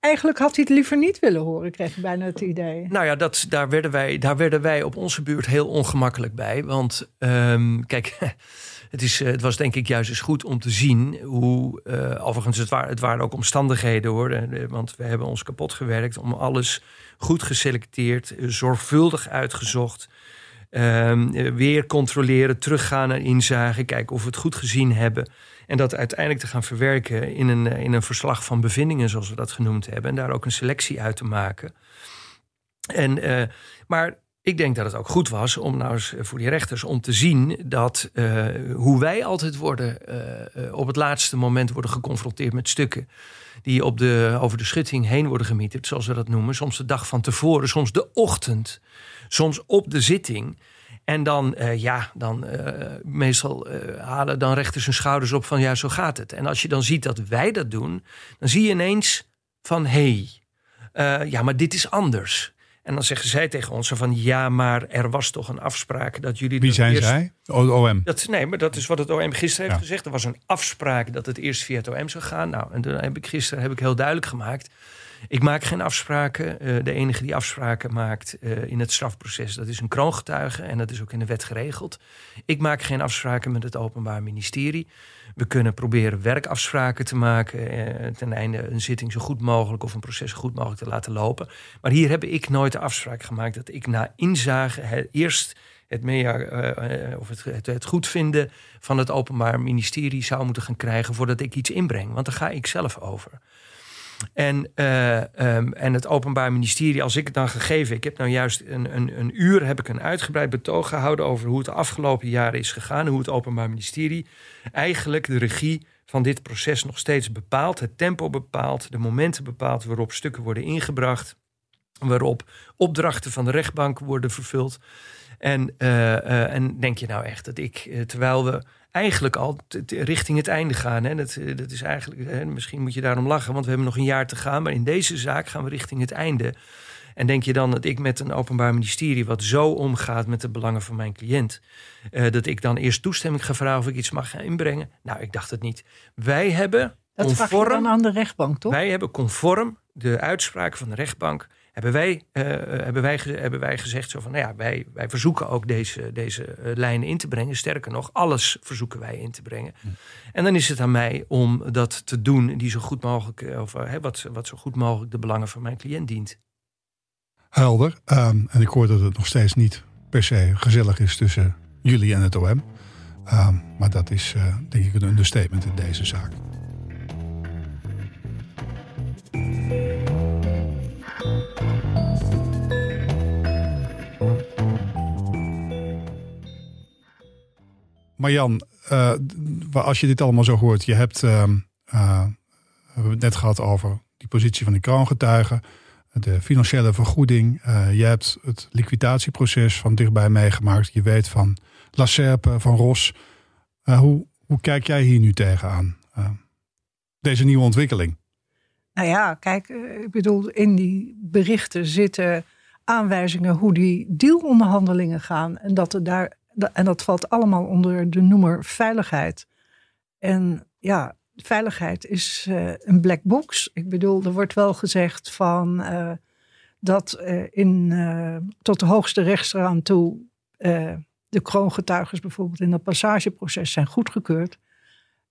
S2: eigenlijk had hij het liever niet willen horen, kreeg ik bijna het idee.
S3: Nou ja, dat, daar, werden wij, daar werden wij op onze buurt heel ongemakkelijk bij. Want ehm, kijk, <laughs> het, is, het was denk ik juist eens goed om te zien hoe... eh, overigens, het, waren het waren ook omstandigheden hoor. eh, Want we hebben ons kapot gewerkt om alles goed geselecteerd, eh, zorgvuldig uitgezocht... Ehm, eh, weer controleren, teruggaan naar inzagen, kijken of we het goed gezien hebben. En dat uiteindelijk te gaan verwerken in een, eh, in een verslag van bevindingen, zoals we dat genoemd hebben. En daar ook een selectie uit te maken. En, eh, maar ik denk dat het ook goed was om nou eens voor die rechters om te zien dat eh, hoe wij altijd worden, eh, eh, op het laatste moment worden geconfronteerd met stukken die op de, over de schutting heen worden gemieterd, zoals we dat noemen. Soms de dag van tevoren, soms de ochtend, soms op de zitting. En dan, eh, ja, dan eh, meestal eh, halen dan rechters hun schouders op van ja, zo gaat het. En als je dan ziet dat wij dat doen, dan zie je ineens van hé, hey, ja, maar dit is anders. En dan zeggen zij tegen ons van ja, maar er was toch een afspraak dat jullie.
S1: Wie zijn
S3: eerst-
S1: zij? O- OM.
S3: Dat, nee, maar dat is wat het OM gisteren heeft
S1: Ja.
S3: gezegd. Er was een afspraak dat het eerst via het OM zou gaan. Nou, en toen heb ik gisteren heb ik heel duidelijk gemaakt. Ik maak geen afspraken. Eh, de enige die afspraken maakt eh, in het strafproces, dat is een kroongetuige. En dat is ook in de wet geregeld. Ik maak geen afspraken met het Openbaar Ministerie. We kunnen proberen werkafspraken te maken. eh, ten einde een zitting zo goed mogelijk of een proces zo goed mogelijk te laten lopen. Maar hier heb ik nooit de afspraak gemaakt dat ik na inzage eerst het, of het, het, het goedvinden van het Openbaar Ministerie zou moeten gaan krijgen voordat ik iets inbreng. Want daar ga ik zelf over. En, eh, ehm, en het Openbaar Ministerie, als ik het dan gegeven, ik heb nou juist een, een, een uur heb ik een uitgebreid betoog gehouden over hoe het de afgelopen jaren is gegaan. Hoe het Openbaar Ministerie eigenlijk de regie van dit proces nog steeds bepaalt, het tempo bepaalt, de momenten bepaalt waarop stukken worden ingebracht, waarop opdrachten van de rechtbank worden vervuld. En, eh, eh, en denk je nou echt dat ik, terwijl we eigenlijk al richting het einde gaan, hè, dat, eh, dat is eigenlijk, hè, misschien moet je daarom lachen, want we hebben nog een jaar te gaan, maar in deze zaak gaan we richting het einde. En denk je dan dat ik met een openbaar ministerie, wat zo omgaat met de belangen van mijn cliënt, eh, dat ik dan eerst toestemming ga vragen of ik iets mag gaan inbrengen? Nou, ik dacht het niet. Wij hebben
S2: Dat vraag je
S3: conform,
S2: dan aan de rechtbank, toch?
S3: wij hebben conform de uitspraken van de rechtbank. Hebben wij, eh, hebben, wij, hebben wij gezegd zo van, nou ja, wij, wij verzoeken ook deze, deze eh, lijnen in te brengen. Sterker nog, alles verzoeken wij in te brengen. En dan is het aan mij om dat te doen die zo goed mogelijk, eh, of wat, wat zo goed mogelijk de belangen van mijn cliënt dient.
S1: Helder. Ehm, en ik hoor dat het nog steeds niet per se gezellig is tussen jullie en het OM. Ehm, maar dat is denk ik een understatement in deze zaak. Marjan, wa- als je dit allemaal zo hoort, je hebt, ehm, eh, we het net gehad over die positie van de kroongetuigen, de financiële vergoeding. eh, je hebt het liquidatieproces van dichtbij meegemaakt. Je weet van La Serpe, van Ros. Hoe, hoe kijk jij hier nu tegenaan? Deze nieuwe ontwikkeling.
S2: Nou ja, kijk, ik bedoel, in die berichten zitten aanwijzingen hoe die dealonderhandelingen gaan. En dat, er daar, en dat valt allemaal onder de noemer veiligheid. En ja, veiligheid is eh, een black box. Ik bedoel, er wordt wel gezegd van eh, dat eh, in, tot de hoogste rechtsraad aan toe de kroongetuigen bijvoorbeeld in dat passageproces zijn goedgekeurd.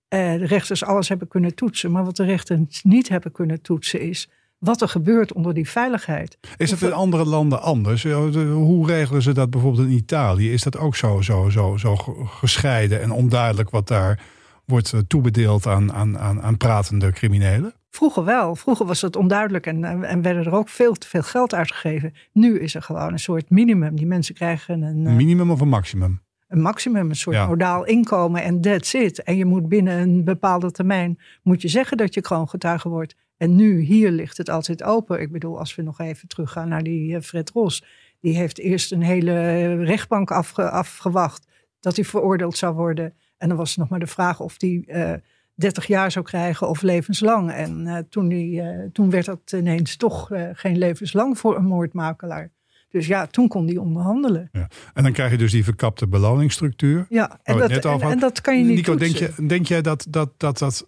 S2: De rechters alles hebben kunnen toetsen. Maar wat de rechters niet hebben kunnen toetsen is wat er gebeurt onder die veiligheid.
S1: Is het in andere landen anders? Eh, de- Hoe regelen ze dat bijvoorbeeld in Italië? Is dat ook zo, zo, zo, zo ge- gescheiden en onduidelijk wat daar wordt eh, toebedeeld aan, aan, aan, aan pratende criminelen?
S2: Vroeger wel. Vroeger was het onduidelijk en, en en werden er ook veel te veel geld uitgegeven. Nu is er gewoon een soort minimum. Die mensen krijgen een, eh,
S1: Een minimum of een maximum?
S2: Een maximum, een soort
S1: Ja.
S2: modaal inkomen en that's it. En je moet binnen een bepaalde termijn moet je zeggen dat je kroongetuige wordt. En nu, hier ligt het altijd open. Ik bedoel, als we nog even teruggaan naar die eh, Fred Ros. Die heeft eerst een hele rechtbank afge- afgewacht dat hij veroordeeld zou worden. En dan was het nog maar de vraag of hij eh 30 jaar zou krijgen of levenslang. En eh, toen, die, toen werd dat ineens toch geen levenslang voor een moordmakelaar. Dus ja, toen kon hij onderhandelen.
S1: Ja. En dan krijg je dus die verkapte beloningsstructuur.
S2: Ja, en, dat,
S1: net
S2: en, dat kan je niet
S1: Nico, denk, je, denk jij dat dat, dat, dat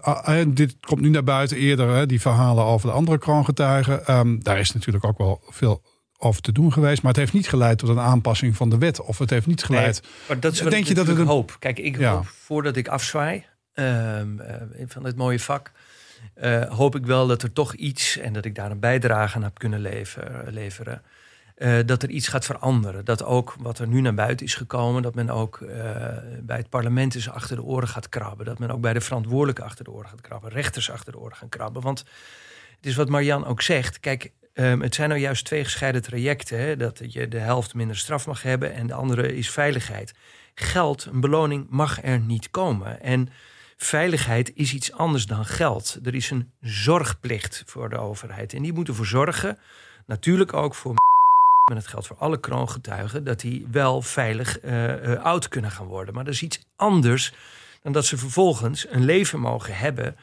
S1: ah, dit komt nu naar buiten eerder, hè, die verhalen over de andere kroongetuigen. Ehm, daar is natuurlijk ook wel veel over te doen geweest. Maar het heeft niet geleid tot een aanpassing van de wet. Of het heeft niet geleid.
S3: Maar dat is wat
S1: Denk
S3: ik
S1: je dat het een-
S3: hoop. Kijk, ik
S1: Ja.
S3: hoop voordat ik afzwaai ehm, eh, van dit mooie vak, eh, hoop ik wel dat er toch iets en dat ik daar een bijdrage aan heb kunnen leveren. leveren eh, dat er iets gaat veranderen. Dat ook wat er nu naar buiten is gekomen, dat men ook eh, bij het parlement eens achter de oren gaat krabben. Dat men ook bij de verantwoordelijken achter de oren gaat krabben, rechters achter de oren gaan krabben. Want het is wat Marian ook zegt. Kijk, ehm, het zijn nou juist twee gescheiden trajecten. Hè? Dat je de helft minder straf mag hebben en de andere is veiligheid. Geld, een beloning, mag er niet komen. En veiligheid is iets anders dan geld. Er is een zorgplicht voor de overheid. En die moet ervoor zorgen, natuurlijk ook voor en dat geldt voor alle kroongetuigen, dat die wel veilig eh, eh, oud kunnen gaan worden. Maar dat is iets anders dan dat ze vervolgens een leven mogen hebben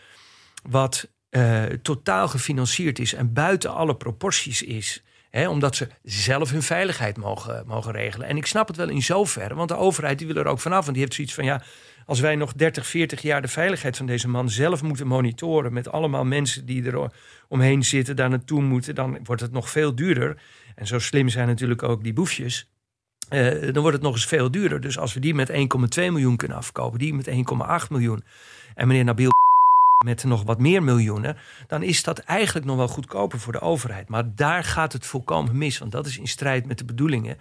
S3: wat eh, totaal gefinancierd is en buiten alle proporties is. Hè, omdat ze zelf hun veiligheid mogen, mogen regelen. En ik snap het wel in zoverre, want de overheid die wil er ook vanaf. En die heeft zoiets van ja, als wij nog 30, 40 jaar de veiligheid van deze man zelf moeten monitoren. met allemaal mensen die er omheen zitten, daar naartoe moeten. dan wordt het nog veel duurder. En zo slim zijn natuurlijk ook die boefjes. Uh, dan wordt het nog eens veel duurder. Dus als we die met 1,2 miljoen kunnen afkopen, die met 1,8 miljoen. en meneer Nabil <laughs> met nog wat meer miljoenen, dan is dat eigenlijk nog wel goedkoper voor de overheid. Maar daar gaat het volkomen mis, want dat is in strijd met de bedoelingen.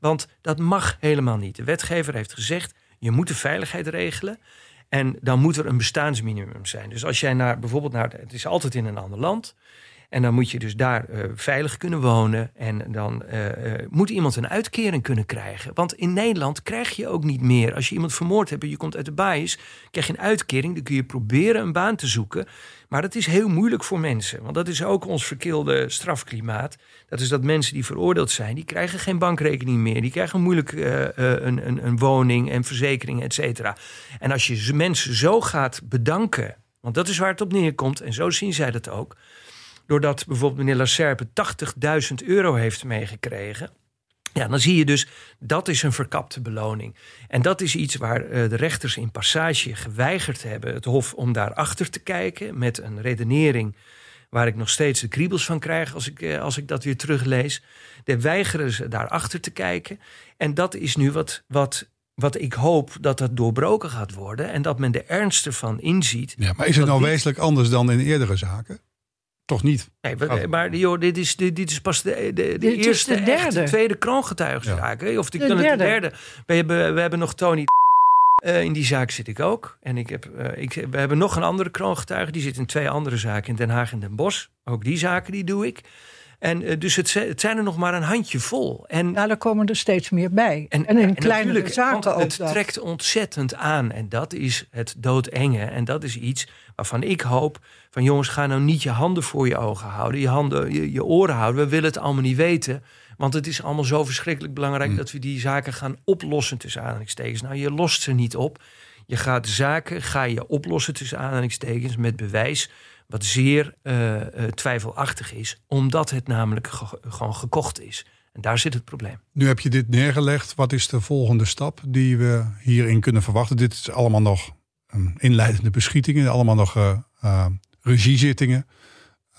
S3: Want dat mag helemaal niet. De wetgever heeft gezegd: je moet de veiligheid regelen. En dan moet er een bestaansminimum zijn. Dus als jij naar bijvoorbeeld naar. Het is altijd in een ander land. En dan moet je dus daar uh, veilig kunnen wonen. En dan uh, moet iemand een uitkering kunnen krijgen. Want in Nederland krijg je ook niet meer. Als je iemand vermoord hebt en je komt uit de baais, krijg je een uitkering. Dan kun je proberen een baan te zoeken. Maar dat is heel moeilijk voor mensen. Want dat is ook ons verkeelde strafklimaat. Dat is dat mensen die veroordeeld zijn, die krijgen geen bankrekening meer. Die krijgen moeilijk een, een, een, woning en verzekering, et cetera. En als je mensen zo gaat bedanken, want dat is waar het op neerkomt, en zo zien zij dat ook doordat bijvoorbeeld meneer Lacerpe 80.000 euro heeft meegekregen. Ja, dan zie je dus dat is een verkapte beloning. En dat is iets waar uh, de rechters in passage geweigerd hebben, het Hof, om daarachter te kijken met een redenering waar ik nog steeds de kriebels van krijg als ik, uh, als ik dat weer teruglees. De weigeren ze daarachter te kijken. En dat is nu wat, wat, wat ik hoop dat dat doorbroken gaat worden en dat men de ernst ervan inziet.
S1: Ja, maar is het nou wezenlijk anders dan in eerdere zaken? Toch niet?
S3: Nee, maar joh, dit, is, dit, dit is pas de, de, de eerste, de derde. tweede kroongetuigenzaak. Ja. Of de, de derde. derde. We hebben, we hebben nog Tony. Uh, in die zaak zit ik ook. En ik heb, uh, ik, we hebben nog een andere kroongetuige. Die zit in twee andere zaken in Den Haag en Den Bosch. Ook die zaken die doe ik. En uh, dus het, het, zijn er nog maar een handje vol. En,
S2: ja, er komen er steeds meer bij. En, en in en kleinere zaken ook.
S3: Het trekt ontzettend aan. En dat is het doodenge. En dat is iets waarvan ik hoop van jongens, ga nou niet je handen voor je ogen houden, je handen, je, je oren houden. We willen het allemaal niet weten. Want het is allemaal zo verschrikkelijk belangrijk mm. dat we die zaken gaan oplossen tussen aanhalingstekens. Nou, je lost ze niet op. Je gaat zaken, ga je oplossen tussen aanhalingstekens met bewijs. Wat zeer uh, uh, twijfelachtig is, omdat het namelijk gewoon gekocht is. En daar zit het probleem.
S1: Nu heb je dit neergelegd. Wat is de volgende stap die we hierin kunnen verwachten? Dit is allemaal nog inleidende beschietingen, allemaal nog uh, regiezittingen.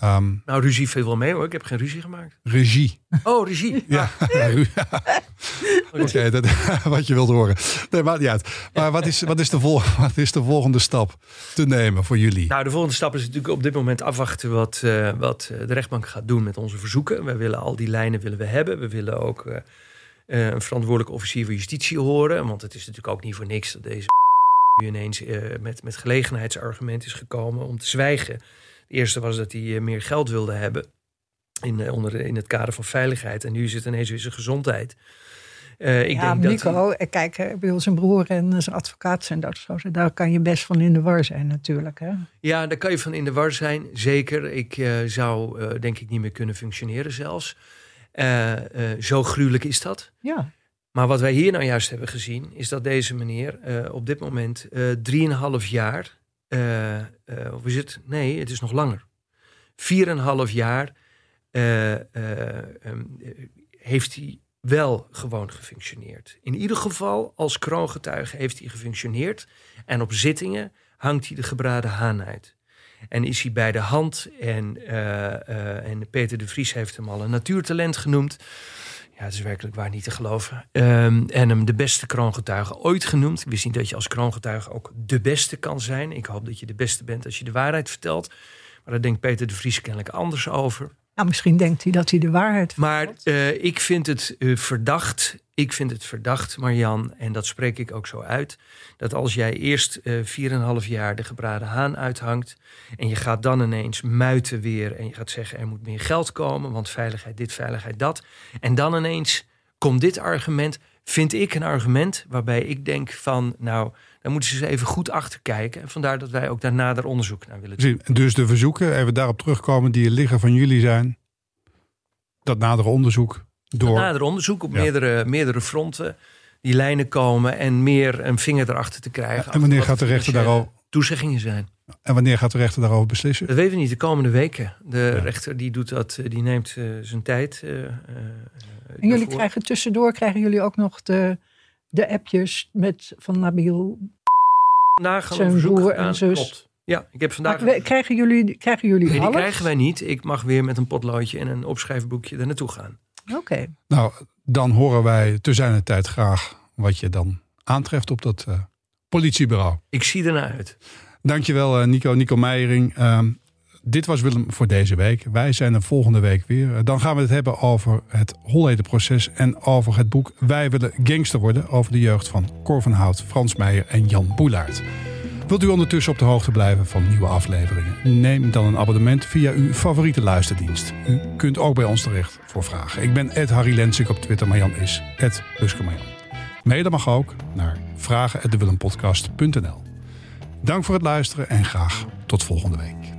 S3: Um, nou, ruzie viel wel mee hoor. Ik heb geen ruzie gemaakt.
S1: Regie.
S3: Oh, regie.
S1: Ja. <laughs> <laughs> Oké, okay, dat <laughs> wat je wilt horen. Nee, maakt niet uit. Maar wat is, wat, is de vol, wat is de volgende stap te nemen voor jullie?
S3: Nou, de volgende stap is natuurlijk op dit moment afwachten wat, uh, wat de rechtbank gaat doen met onze verzoeken. We willen al die lijnen willen we hebben. We willen ook uh, een verantwoordelijke officier van justitie horen. Want het is natuurlijk ook niet voor niks dat deze nu ineens met, met gelegenheidsargument is gekomen om te zwijgen. De eerste was dat hij uh, meer geld wilde hebben in, uh, onder, in het kader van veiligheid. En nu het ineens weer zijn gezondheid.
S2: ik ja, denk Nico, dat kijk, bij zijn broer en zijn advocaat zijn dat zo. Daar kan je best van in de war zijn natuurlijk. Hè?
S3: Ja, daar kan je van in de war zijn, zeker. Ik zou denk ik niet meer kunnen functioneren zelfs. zo gruwelijk is dat.
S2: Ja.
S3: Maar wat wij hier nou juist hebben gezien, is dat deze meneer uh, op dit moment uh, drieënhalf jaar, uh, is het? Nee, het is nog langer. Vier en half jaar um, heeft hij wel gewoon gefunctioneerd. In ieder geval als kroongetuige heeft hij gefunctioneerd. En op zittingen hangt hij de gebraden haan uit. En is hij bij de hand. En, en Peter de Vries heeft hem al een natuurtalent genoemd. Ja, het is werkelijk waar niet te geloven. Um, en hem de beste kroongetuige ooit genoemd. Wist niet dat je als kroongetuige ook de beste kan zijn. Ik hoop dat je de beste bent als je de waarheid vertelt. Maar daar denkt Peter de Vries kennelijk anders over.
S2: Nou, misschien denkt hij dat hij de waarheid.
S3: Maar uh, ik vind het uh, verdacht ik vind het verdacht, Marjan, en dat spreek ik ook zo uit, dat als jij eerst uh, 4,5 jaar de gebraden haan uithangt en je gaat dan ineens muiten weer en je gaat zeggen er moet meer geld komen, want veiligheid dit, veiligheid dat, en dan ineens komt dit argument, vind ik een argument waarbij ik denk van, nou, daar moeten ze eens even goed achter kijken. En vandaar dat wij ook daar nader onderzoek naar willen doen.
S1: Dus de verzoeken, even daarop terugkomen, die liggen van jullie zijn, dat nadere onderzoek door...
S3: Nader onderzoek op meerdere, meerdere fronten. Die lijnen komen en meer een vinger erachter te krijgen.
S1: en wanneer gaat de rechter daar al...
S3: Toezeggingen zijn.
S1: En wanneer gaat de rechter daarover beslissen?
S3: Dat weten we niet, de komende weken. De rechter die doet dat, eh, die neemt uh, zijn tijd. Uh,
S2: en jullie daarvoor. krijgen tussendoor, krijgen jullie ook nog de, de appjes met van Nabil.
S3: Vandaag gaan we broer en zus. Klopt. Ja, ik heb vandaag.
S2: Krijgen jullie, krijgen jullie
S3: nee, die krijgen wij niet. Ik mag weer met een potloodje en een opschrijfboekje er naartoe gaan.
S2: Oké.
S1: Nou, dan horen wij te zijn tijd graag wat je dan aantreft op dat uh, politiebureau.
S3: Ik zie ernaar uit.
S1: Dankjewel uh, Nico, Nico Meijering. Uh, dit was Willem voor deze week. Wij zijn er volgende week weer. Dan gaan we het hebben over het Hollede-proces en over het boek Wij willen gangster worden. Over de jeugd van Cor van Hout, Frans Meijer en Jan Boelaert. Wilt u ondertussen op de hoogte blijven van nieuwe afleveringen? Neem dan een abonnement via uw favoriete luisterdienst. U kunt ook bij ons terecht voor vragen. Ik ben Ed Harry Lensik op Twitter, Marjan is Ed. Mailen mag ook naar vragen.dewillempodcast.nl Dank voor het luisteren en graag tot volgende week.